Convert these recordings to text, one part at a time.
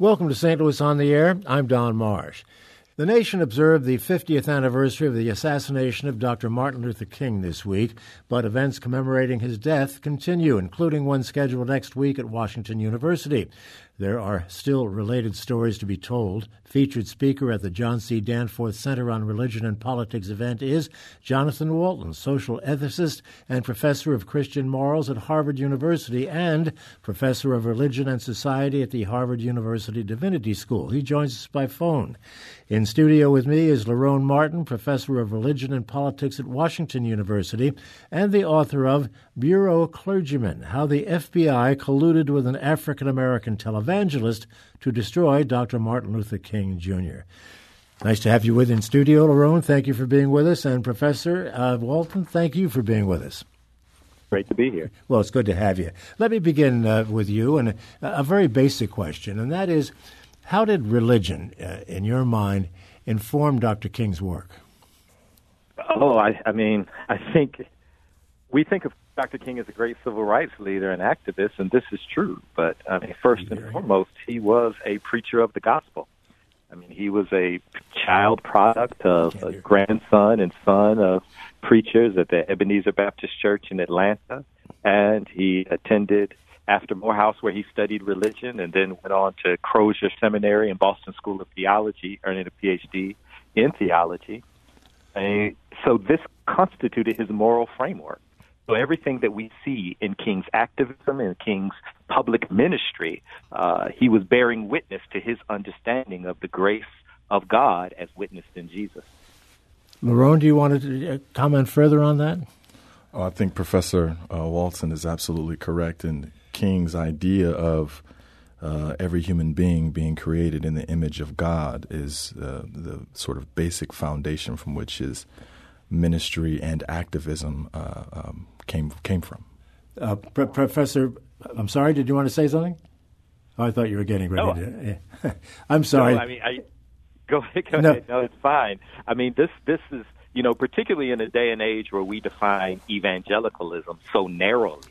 Welcome to St. Louis on the Air. I'm Don Marsh. The nation observed the 50th anniversary of the assassination of Dr. Martin Luther King this week, but events commemorating his death continue, including one scheduled next week at Washington University. There are still related stories to be told. Featured speaker at the John C. Danforth Center on Religion and Politics event is Jonathan Walton, social ethicist and professor of Christian morals at Harvard University and professor of religion and society at the Harvard University Divinity School. He joins us by phone. In studio with me is Lerone Martin, professor of religion and politics at Washington University and the author of Bureau Clergyman How the FBI Colluded with an African American Televangelist to Destroy Dr. Martin Luther King Jr. Nice to have you with in studio, Lerone. Thank you for being with us. And Professor uh, Walton, thank you for being with us. Great to be here. Well, it's good to have you. Let me begin uh, with you and a, a, very basic question, and that is how did religion, uh, in your mind, inform Dr. King's work? Oh, I, I mean, I think we think of Dr. King is a great civil rights leader and activist, and this is true. But I mean, first and foremost, he was a preacher of the gospel. I mean, he was a child product of a grandson and son of preachers at the Ebenezer Baptist Church in Atlanta, and he attended after Morehouse, where he studied religion, and then went on to Crozer Seminary and Boston School of Theology, earning a PhD in theology. And so this constituted his moral framework. So everything that we see in King's activism and King's public ministry, uh, he was bearing witness to his understanding of the grace of God as witnessed in Jesus. Lerone, do you want to uh, comment further on that? Oh, I think Professor uh, Walton is absolutely correct in King's idea of uh, every human being being created in the image of God is uh, the sort of basic foundation from which his ministry and activism uh, um, came came from. Uh, P- Professor, I'm sorry. Did you want to say something? Oh, I thought you were getting ready no, to. Yeah. I'm sorry. No, I mean, I, go ahead. Go no. ahead. No, it's fine. I mean, this this is you know particularly in a day and age where we define evangelicalism so narrowly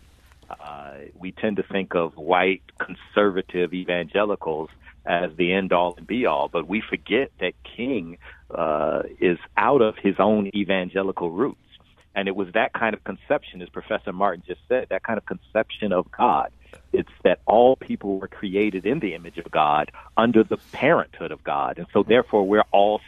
uh, we tend to think of white conservative evangelicals as the end all and be all, but we forget that King uh, is out of his own evangelical roots. And it was that kind of conception, as Professor Martin just said, that kind of conception of God. It's that all people were created in the image of God under the parenthood of God. And so therefore we're all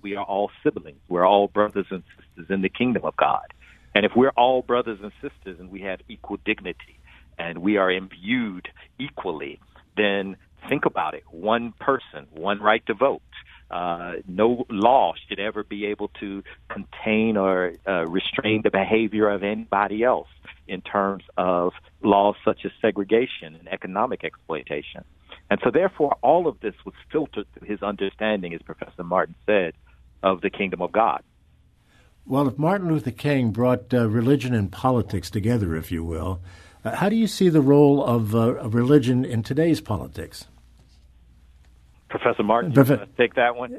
we are all siblings. We're all brothers and sisters in the kingdom of God. And if we're all brothers and sisters and we have equal dignity and we are imbued equally, then think about it. One person, one right to vote. Uh, no law should ever be able to contain or uh, restrain the behavior of anybody else in terms of laws such as segregation and economic exploitation. And so, therefore, all of this was filtered through his understanding, as Professor Martin said, of the kingdom of God. Well, if Martin Luther King brought uh, religion and politics together, if you will, uh, how do you see the role of, uh, of religion in today's politics? Professor Martin, you Prof- take that one?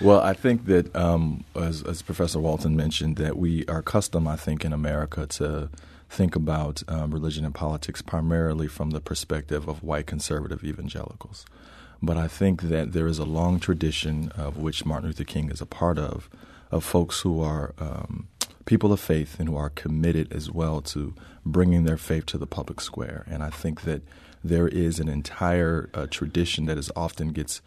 Well, I think that, um, as, as, Professor Walton mentioned, that we are accustomed, I think, in America to think about um, religion and politics primarily from the perspective of white conservative evangelicals. But I think that there is a long tradition of which Martin Luther King is a part of of folks who are um, people of faith and who are committed as well to bringing their faith to the public square. And I think that there is an entire uh, tradition that is often gets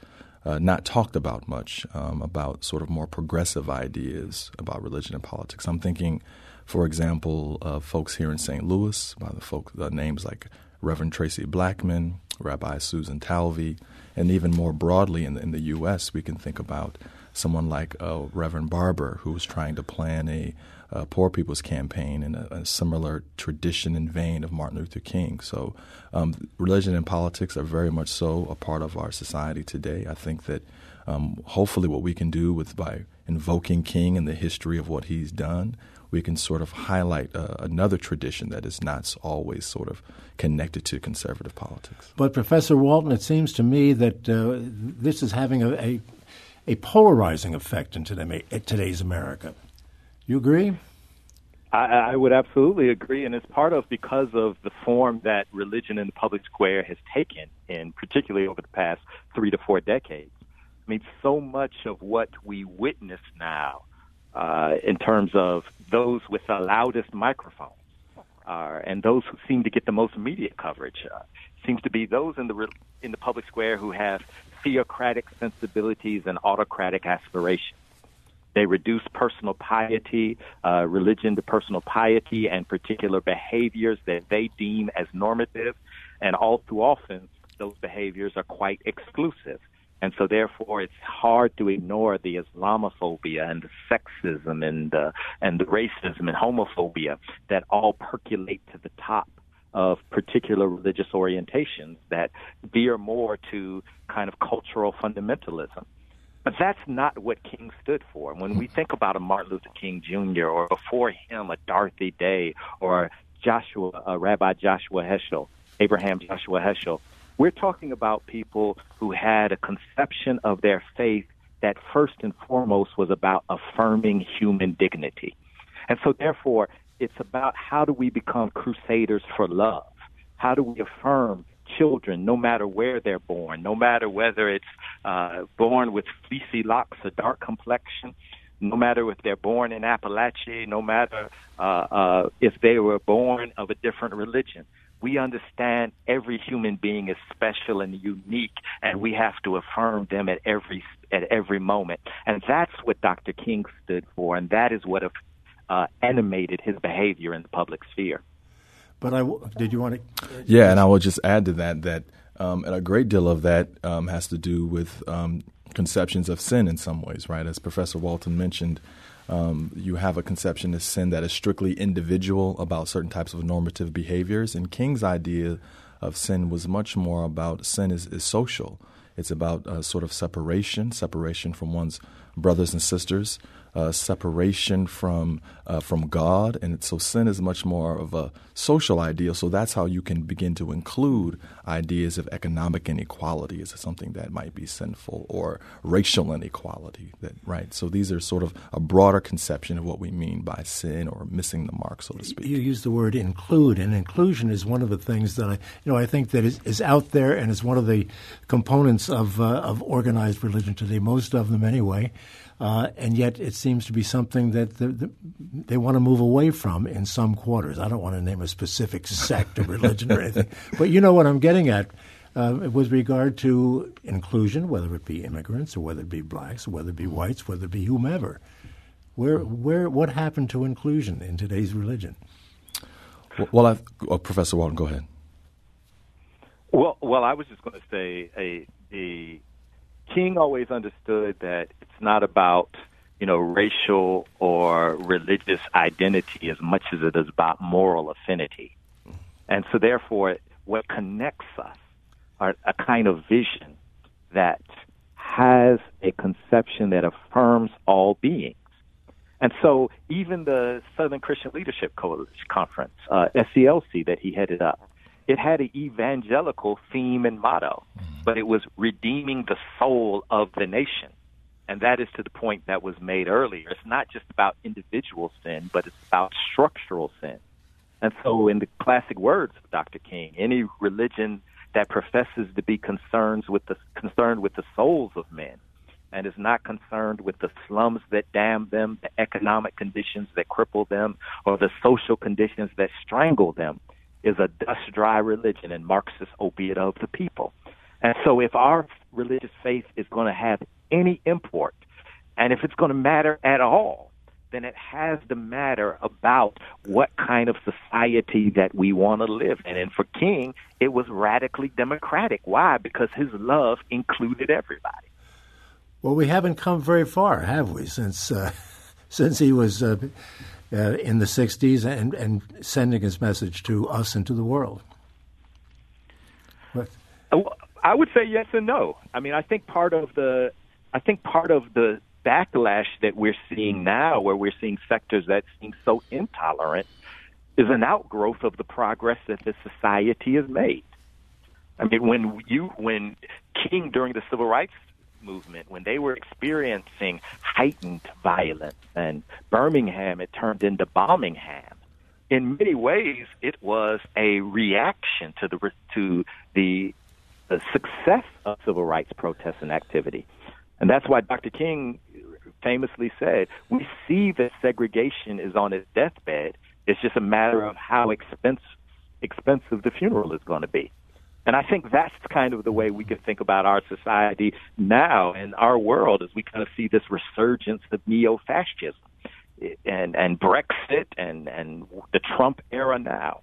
uh, not talked about much um, about sort of more progressive ideas about religion and politics. I'm thinking, for example, of folks here in St. Louis by the folk the names like Reverend Traci Blackmon, Rabbi Susan Talve, and even more broadly in the, in the U.S., we can think about someone like uh, Reverend Barber, who was trying to plan a uh, poor people's campaign in a, a, similar tradition and vein of Martin Luther King. So, um, religion and politics are very much so a part of our society today. I think that um, hopefully, what we can do with by invoking King and the history of what he's done, we can sort of highlight uh, another tradition that is not always sort of connected to conservative politics. But, Professor Walton, it seems to me that uh, this is having a, a a polarizing effect in today, today's America. You agree? I, I would absolutely agree, and it's part of because of the form that religion in the public square has taken, and particularly over the past three to four decades. I mean, so much of what we witness now, uh, in terms of those with the loudest microphones, uh, and those who seem to get the most media coverage, uh, seems to be those in the in the public square who have theocratic sensibilities and autocratic aspirations. They reduce personal piety, uh, religion to personal piety and particular behaviors that they deem as normative. And all too often, those behaviors are quite exclusive. And so, therefore, it's hard to ignore the Islamophobia and the sexism and the, and the racism and homophobia that all percolate to the top of particular religious orientations that veer more to kind of cultural fundamentalism. But that's not what King stood for. When we think about a Martin Luther King Jr. or before him a Dorothy Day or Joshua, uh, Rabbi Joshua Heschel, Abraham Joshua Heschel, we're talking about people who had a conception of their faith that first and foremost was about affirming human dignity. And so, therefore, it's about how do we become crusaders for love? How do we affirm children, no matter where they're born, no matter whether it's uh, born with fleecy locks, or dark complexion, no matter if they're born in Appalachia, no matter uh, uh, if they were born of a different religion. We understand every human being is special and unique, and we have to affirm them at every at every moment. And that's what Dr. King stood for, and that is what uh, animated his behavior in the public sphere. But I did you want to? Yeah, and I will just add to that that um, and a great deal of that um, has to do with um, conceptions of sin in some ways, right? As Professor Walton mentioned, um, you have a conception of sin that is strictly individual about certain types of normative behaviors, and King's idea of sin was much more about sin is, is social. It's about uh, sort of separation, separation from one's brothers and sisters, uh, separation from uh, from God, and so sin is much more of a social ideal. So that's how you can begin to include ideas of economic inequality as something that might be sinful, or racial inequality. That right. So these are sort of a broader conception of what we mean by sin or missing the mark, so to speak. You use the word include, and inclusion is one of the things that I you know I think that is, is out there and is one of the components of uh, of organized religion today. Most of them, anyway. Uh, and yet it seems to be something that the, the, they want to move away from in some quarters. I don't want to name a specific sect or religion or anything, but you know what I'm getting at. Uh, with regard to inclusion, whether it be immigrants or whether it be blacks or whether it be whites, whether it be whomever, where, where, what happened to inclusion in today's religion? Well, I've, oh, Professor Walton, go ahead. Well, well, I was just going to say a the King always understood that it's not about you know racial or religious identity as much as it is about moral affinity, and so therefore, what connects us are a kind of vision that has a conception that affirms all beings. And so, even the Southern Christian Leadership Conference, uh, SCLC, that he headed up, it had an evangelical theme and motto, mm-hmm. but it was redeeming the soul of the nation. And that is to the point that was made earlier. It's not just about individual sin, but it's about structural sin. And so, in the classic words of Dr. King, any religion that professes to be concerned with the concerned with the souls of men and is not concerned with the slums that damn them, the economic conditions that cripple them, or the social conditions that strangle them, is a dust dry religion and Marxist opiate of the people. And so if our religious faith is going to have any import, and if it's going to matter at all, then it has to matter about what kind of society that we want to live in. And for King, it was radically democratic. Why? Because his love included everybody. Well, we haven't come very far, have we, since uh, since he was uh, uh, in the 60s and, and sending his message to us and to the world? What? Uh, I would say yes and no. I mean, I think part of the I think part of the backlash that we're seeing now, where we're seeing sectors that seem so intolerant, is an outgrowth of the progress that the society has made. I mean, when you when King during the civil rights movement, when they were experiencing heightened violence, and Birmingham it turned into Bombingham. In many ways, it was a reaction to the to the, the success of civil rights protests and activity, and that's why Dr. King famously said, "We see that segregation is on its deathbed. It's just a matter of how expensive expensive the funeral is going to be." And I think that's kind of the way we can think about our society now and our world as we kind of see this resurgence of neo-fascism and, and Brexit and, and the Trump era now.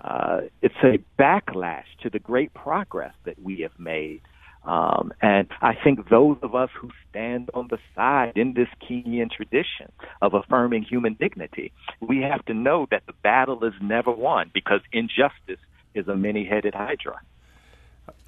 Uh, it's a backlash to the great progress that we have made. Um, and I think those of us who stand on the side in this Kingian tradition of affirming human dignity, we have to know that the battle is never won because injustice is a many headed hydra.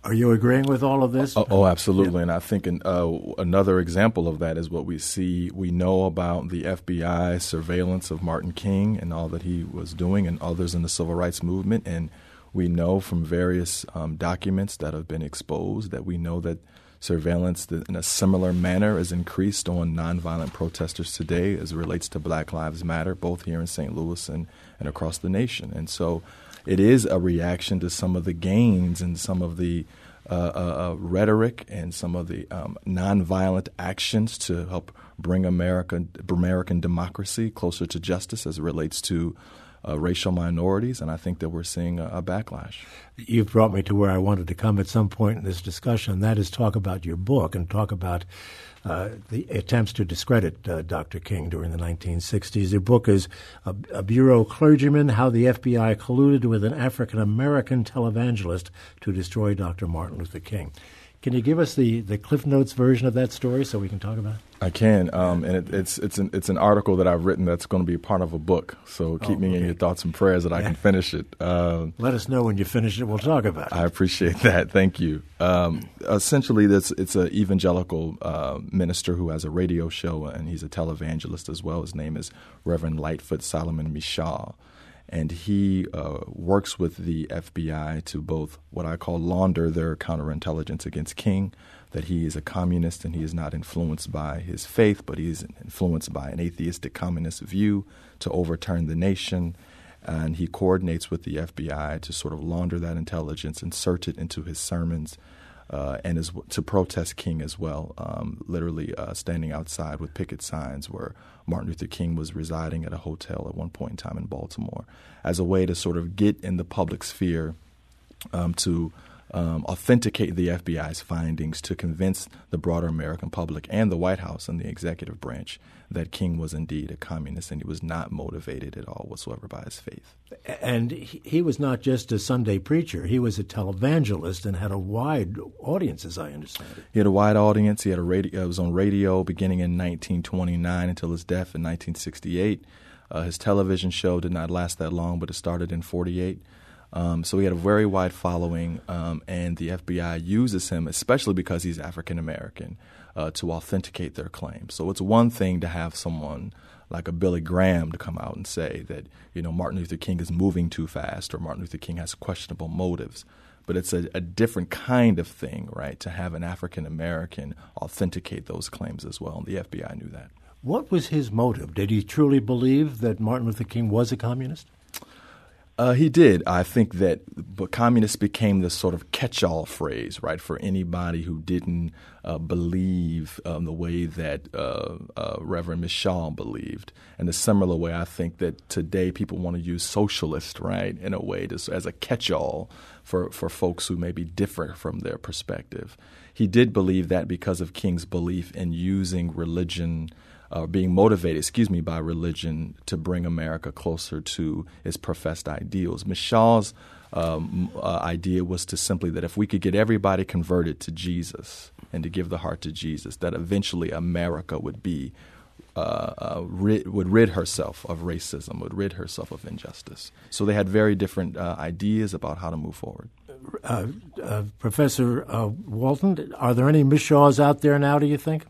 Are you agreeing with all of this? Oh, oh absolutely. Yeah. And I think uh, another example of that is what we see. We know about the FBI surveillance of Martin King and all that he was doing and others in the civil rights movement. And we know from various um, documents that have been exposed that we know that surveillance in a similar manner is increased on nonviolent protesters today as relates to Black Lives Matter, both here in St. Louis and, and across the nation. And so it is a reaction to some of the gains and some of the uh, uh, uh, rhetoric and some of the um, nonviolent actions to help bring American American democracy closer to justice as it relates to uh, racial minorities, and I think that we're seeing a, a, backlash. You've brought me to where I wanted to come at some point in this discussion. That is, talk about your book and talk about uh, the attempts to discredit uh, Dr. King during the 1960s. The book is a, a, Bureau Clergyman How the FBI Colluded with an African American Televangelist to Destroy Dr. Martin Luther King. Can you give us the, the Cliff Notes version of that story so we can talk about it? I can, um, and it, it's it's an it's an article that I've written that's going to be part of a book. So keep oh, me in your thoughts and prayers that I can finish it. Uh, Let us know when you finish it. We'll talk about it. I appreciate that. Thank you. Um, essentially, this it's an evangelical uh, minister who has a radio show, and he's a televangelist as well. His name is Reverend Lightfoot Solomon Michaux and he uh, works with the FBI to both what I call launder their counterintelligence against King, that he is a communist and he is not influenced by his faith, but he is influenced by an atheistic communist view to overturn the nation. And he coordinates with the FBI to sort of launder that intelligence, insert it into his sermons, uh, and is to protest King as well, um, literally uh, standing outside with picket signs where Martin Luther King was residing at a hotel at one point in time in Baltimore, as a way to sort of get in the public sphere um, to um, authenticate the FBI's findings to convince the broader American public and the White House and the executive branch that King was indeed a communist and he was not motivated at all whatsoever by his faith. And he was not just a Sunday preacher, he was a televangelist and had a wide audience, as I understand it. He had a wide audience. He had a radio, uh, was on radio beginning in 1929 until his death in 1968. Uh, his television show did not last that long, but it started in 48. Um, so he had a very wide following, um, and the FBI uses him, especially because he's African American, uh, to authenticate their claims. So it's one thing to have someone like a Billy Graham to come out and say that you know Martin Luther King is moving too fast or Martin Luther King has questionable motives. But it's a, a different kind of thing, right? To have an African American authenticate those claims as well, and the FBI knew that. What was his motive? Did he truly believe that Martin Luther King was a communist? Uh, he did. I think that but communist became this sort of catch-all phrase, right, for anybody who didn't uh, believe um, the way that uh, uh Reverend Michaux believed. In a similar way, I think that today people want to use socialist, right, in a way to, as a catch-all for, for folks who may be different from their perspective. He did believe that because of King's belief in using religion – uh, being motivated, excuse me, by religion to bring America closer to its professed ideals. Michaux's um, uh, idea was to simply that if we could get everybody converted to Jesus and to give the heart to Jesus, that eventually America would be uh, uh, rid, would rid herself of racism, would rid herself of injustice. So they had very different uh, ideas about how to move forward. Uh, uh, Professor uh, Walton, are there any Michauxs out there now? Do you think?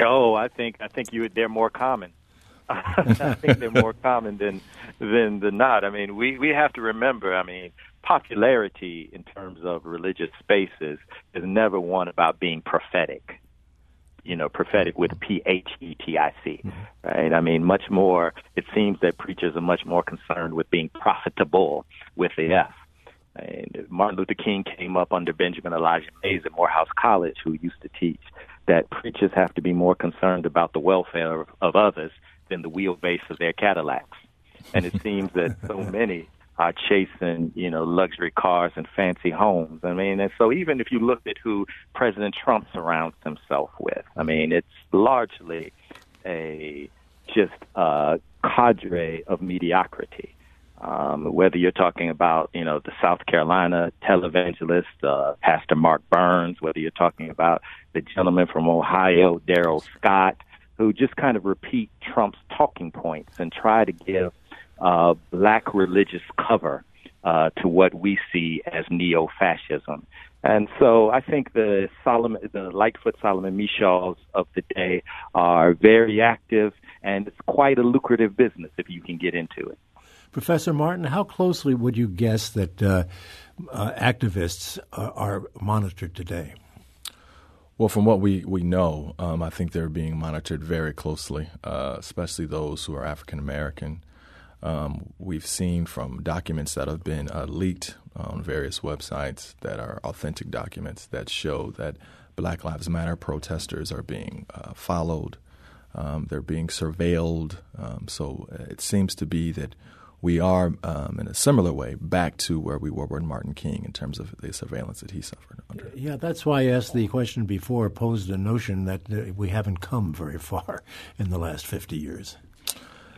Oh, I think I think you they're more common. I think they're more common than than than not. I mean, we we have to remember. I mean, popularity in terms of religious spaces is never one about being prophetic. You know, prophetic with P H E T I C, mm-hmm. right? I mean, much more. It seems that preachers are much more concerned with being profitable with the F. And Martin Luther King came up under Benjamin Elijah Mays at Morehouse College, who used to teach that preachers have to be more concerned about the welfare of others than the wheelbase of their Cadillacs. And it seems that so many are chasing, you know, luxury cars and fancy homes. I mean, and so even if you look at who President Trump surrounds himself with, I mean, it's largely a just a cadre of mediocrity. Um, whether you're talking about, you know, the South Carolina televangelist, uh, Pastor Mark Burns, whether you're talking about the gentleman from Ohio, Darrell Scott, who just kind of repeat Trump's talking points and try to give uh, black religious cover uh, to what we see as neo-fascism. And so I think the Solomon, the Lightfoot Solomon Michauxs of the day are very active, and it's quite a lucrative business if you can get into it. Professor Martin, how closely would you guess that uh, uh, activists are, are, monitored today? Well, from what we, we know, um, I think they're being monitored very closely, uh, especially those who are African American. Um, we've seen from documents that have been uh, leaked on various websites that are authentic documents that show that Black Lives Matter protesters are being uh, followed, um, they're being surveilled. Um, so uh, it seems to be that we are, um, in a similar way, back to where we were with Martin King in terms of the surveillance that he suffered under. Yeah, that's why I asked the question before, posed a notion that uh, we haven't come very far in the last 50 years.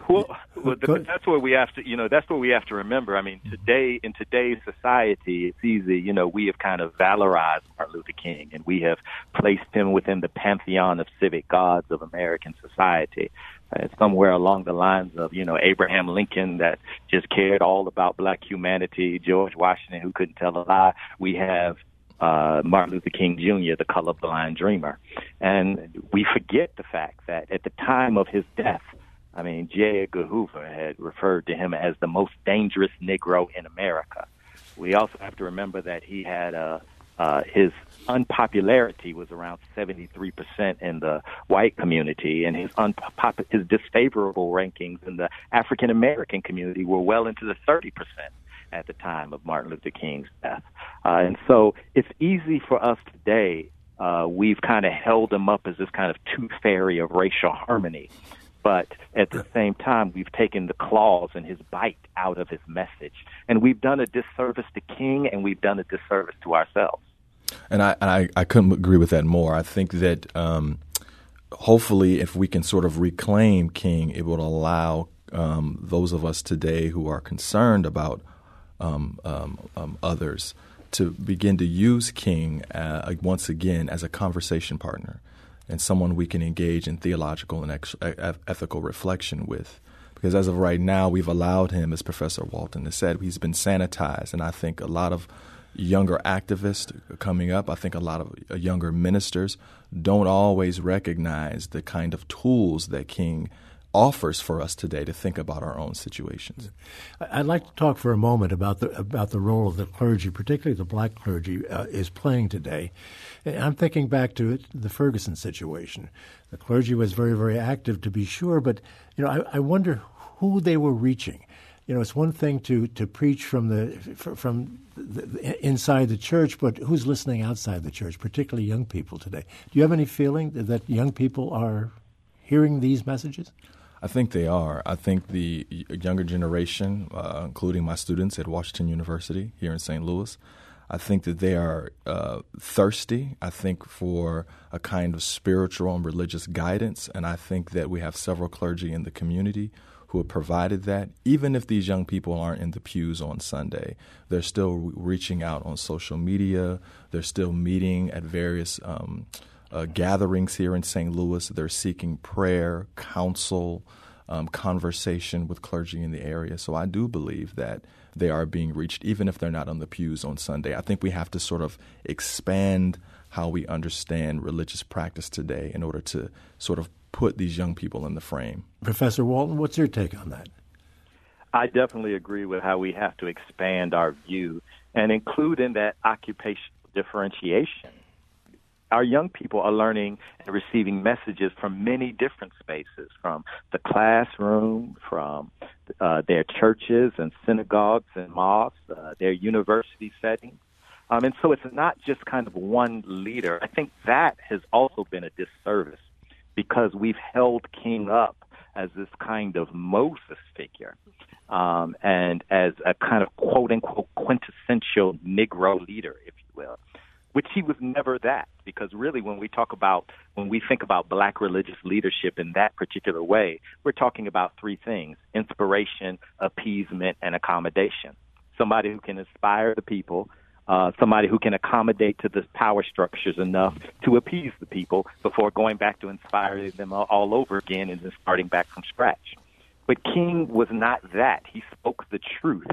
Well, well that's what we have to, you know, that's what we have to remember. I mean, today in today's society, it's easy, you know, we have kind of valorized Martin Luther King, and we have placed him within the pantheon of civic gods of American society. Uh, somewhere along the lines of, you know, Abraham Lincoln that just cared all about black humanity, George Washington who couldn't tell a lie. We have uh, Martin Luther King Jr., the colorblind dreamer. And we forget the fact that at the time of his death, I mean, J. Edgar Hoover had referred to him as the most dangerous Negro in America. We also have to remember that he had a uh, his unpopularity was around 73% in the white community, and his unpop- his disfavorable rankings in the African American community were well into the 30% at the time of Martin Luther King's death. Uh, and so it's easy for us today. Uh, we've kind of held him up as this kind of tooth fairy of racial harmony. But at the same time, we've taken the claws and his bite out of his message. And we've done a disservice to King and we've done a disservice to ourselves. And I, I, I couldn't agree with that more. I think that um, hopefully, if we can sort of reclaim King, it will allow um, those of us today who are concerned about um, um, um others to begin to use King uh, once again as a conversation partner and someone we can engage in theological and ex- ethical reflection with. Because as of right now, we've allowed him, as Professor Walton has said, he's been sanitized. And I think a lot of younger activists coming up, I think a lot of uh, younger ministers don't always recognize the kind of tools that King offers for us today to think about our own situations. I'd like to talk for a moment about the about the role of the clergy, particularly the black clergy, uh, is playing today. I'm thinking back to the Ferguson situation. The clergy was very, very active, to be sure, but you know, I, I wonder who they were reaching. You know, it's one thing to, to preach from the from the, inside the church, but who's listening outside the church, particularly young people today? Do you have any feeling that young people are hearing these messages? I think they are. I think the younger generation, uh, including my students at Washington University here in St. Louis, I think that they are uh, thirsty. I think for a kind of spiritual and religious guidance, and I think that we have several clergy in the community who have provided that. Even if these young people aren't in the pews on Sunday, they're still reaching out on social media. They're still meeting at various. Um, uh, gatherings here in St. Louis. They're seeking prayer, counsel, um, conversation with clergy in the area. So I do believe that they are being reached, even if they're not on the pews on Sunday. I think we have to sort of expand how we understand religious practice today in order to sort of put these young people in the frame. Professor Walton, what's your take on that? I definitely agree with how we have to expand our view and include in that occupational differentiation. Our young people are learning and receiving messages from many different spaces, from the classroom, from uh, their churches and synagogues and mosques, uh, their university settings. Um, and so it's not just kind of one leader. I think that has also been a disservice because we've held King up as this kind of Moses figure um, and as a kind of quote unquote quintessential Negro leader, if you will, which he was never that. Because really, when we talk about, when we think about black religious leadership in that particular way, we're talking about three things inspiration, appeasement, and accommodation. Somebody who can inspire the people, uh, somebody who can accommodate to the power structures enough to appease the people before going back to inspiring them all, all over again and then starting back from scratch. But King was not that. He spoke the truth.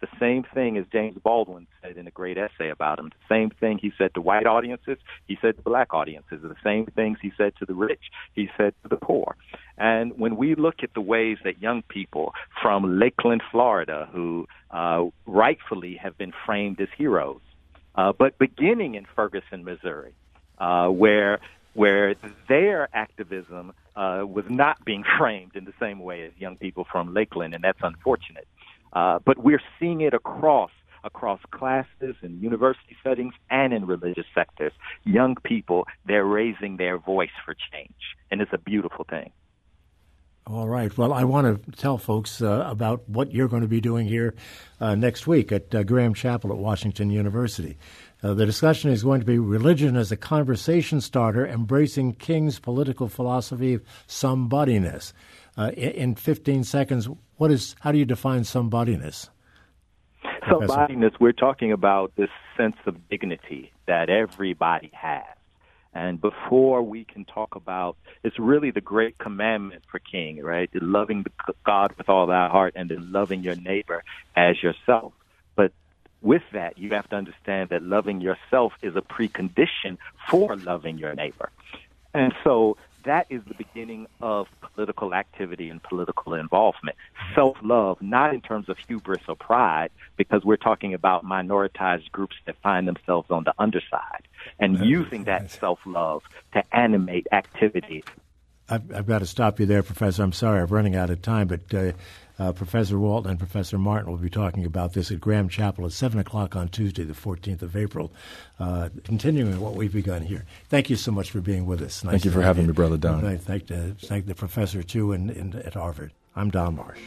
The same thing as James Baldwin said in a great essay about him. The same thing he said to white audiences, he said to black audiences. The same things he said to the rich, he said to the poor. And when we look at the ways that young people from Lakeland, Florida, who uh, rightfully have been framed as heroes, uh, but beginning in Ferguson, Missouri, uh, where where their activism uh, was not being framed in the same way as young people from Lakeland, and that's unfortunate. Uh, but we're seeing it across across classes and university settings and in religious sectors. Young people, they're raising their voice for change, and it's a beautiful thing. All right. Well, I want to tell folks uh, about what you're going to be doing here uh, next week at uh, Graham Chapel at Washington University. Uh, the discussion is going to be religion as a conversation starter, embracing King's political philosophy of somebodiness. Uh, in, in 15 seconds, what is? How do you define somebodiness? Somebodiness. We're talking about this sense of dignity that everybody has. And before we can talk about, it's really the great commandment for King, right? Loving God with all thy heart and then loving your neighbor as yourself. But with that, you have to understand that loving yourself is a precondition for loving your neighbor. And so that is the beginning of political activity and political involvement. Self love, not in terms of hubris or pride, because we're talking about minoritized groups that find themselves on the underside, and using that self love to animate activity. I've, I've, got to stop you there, Professor. I'm sorry, I'm running out of time, but uh, uh, Professor Walton and Professor Martin will be talking about this at Graham Chapel at 7 o'clock on Tuesday, the 14th of April, uh, continuing what we've begun here. Thank you so much for being with us. Nice thank you for having me, Brother Don. Thank, thank, thank the professor, too, in, in, at Harvard. I'm Don Marsh.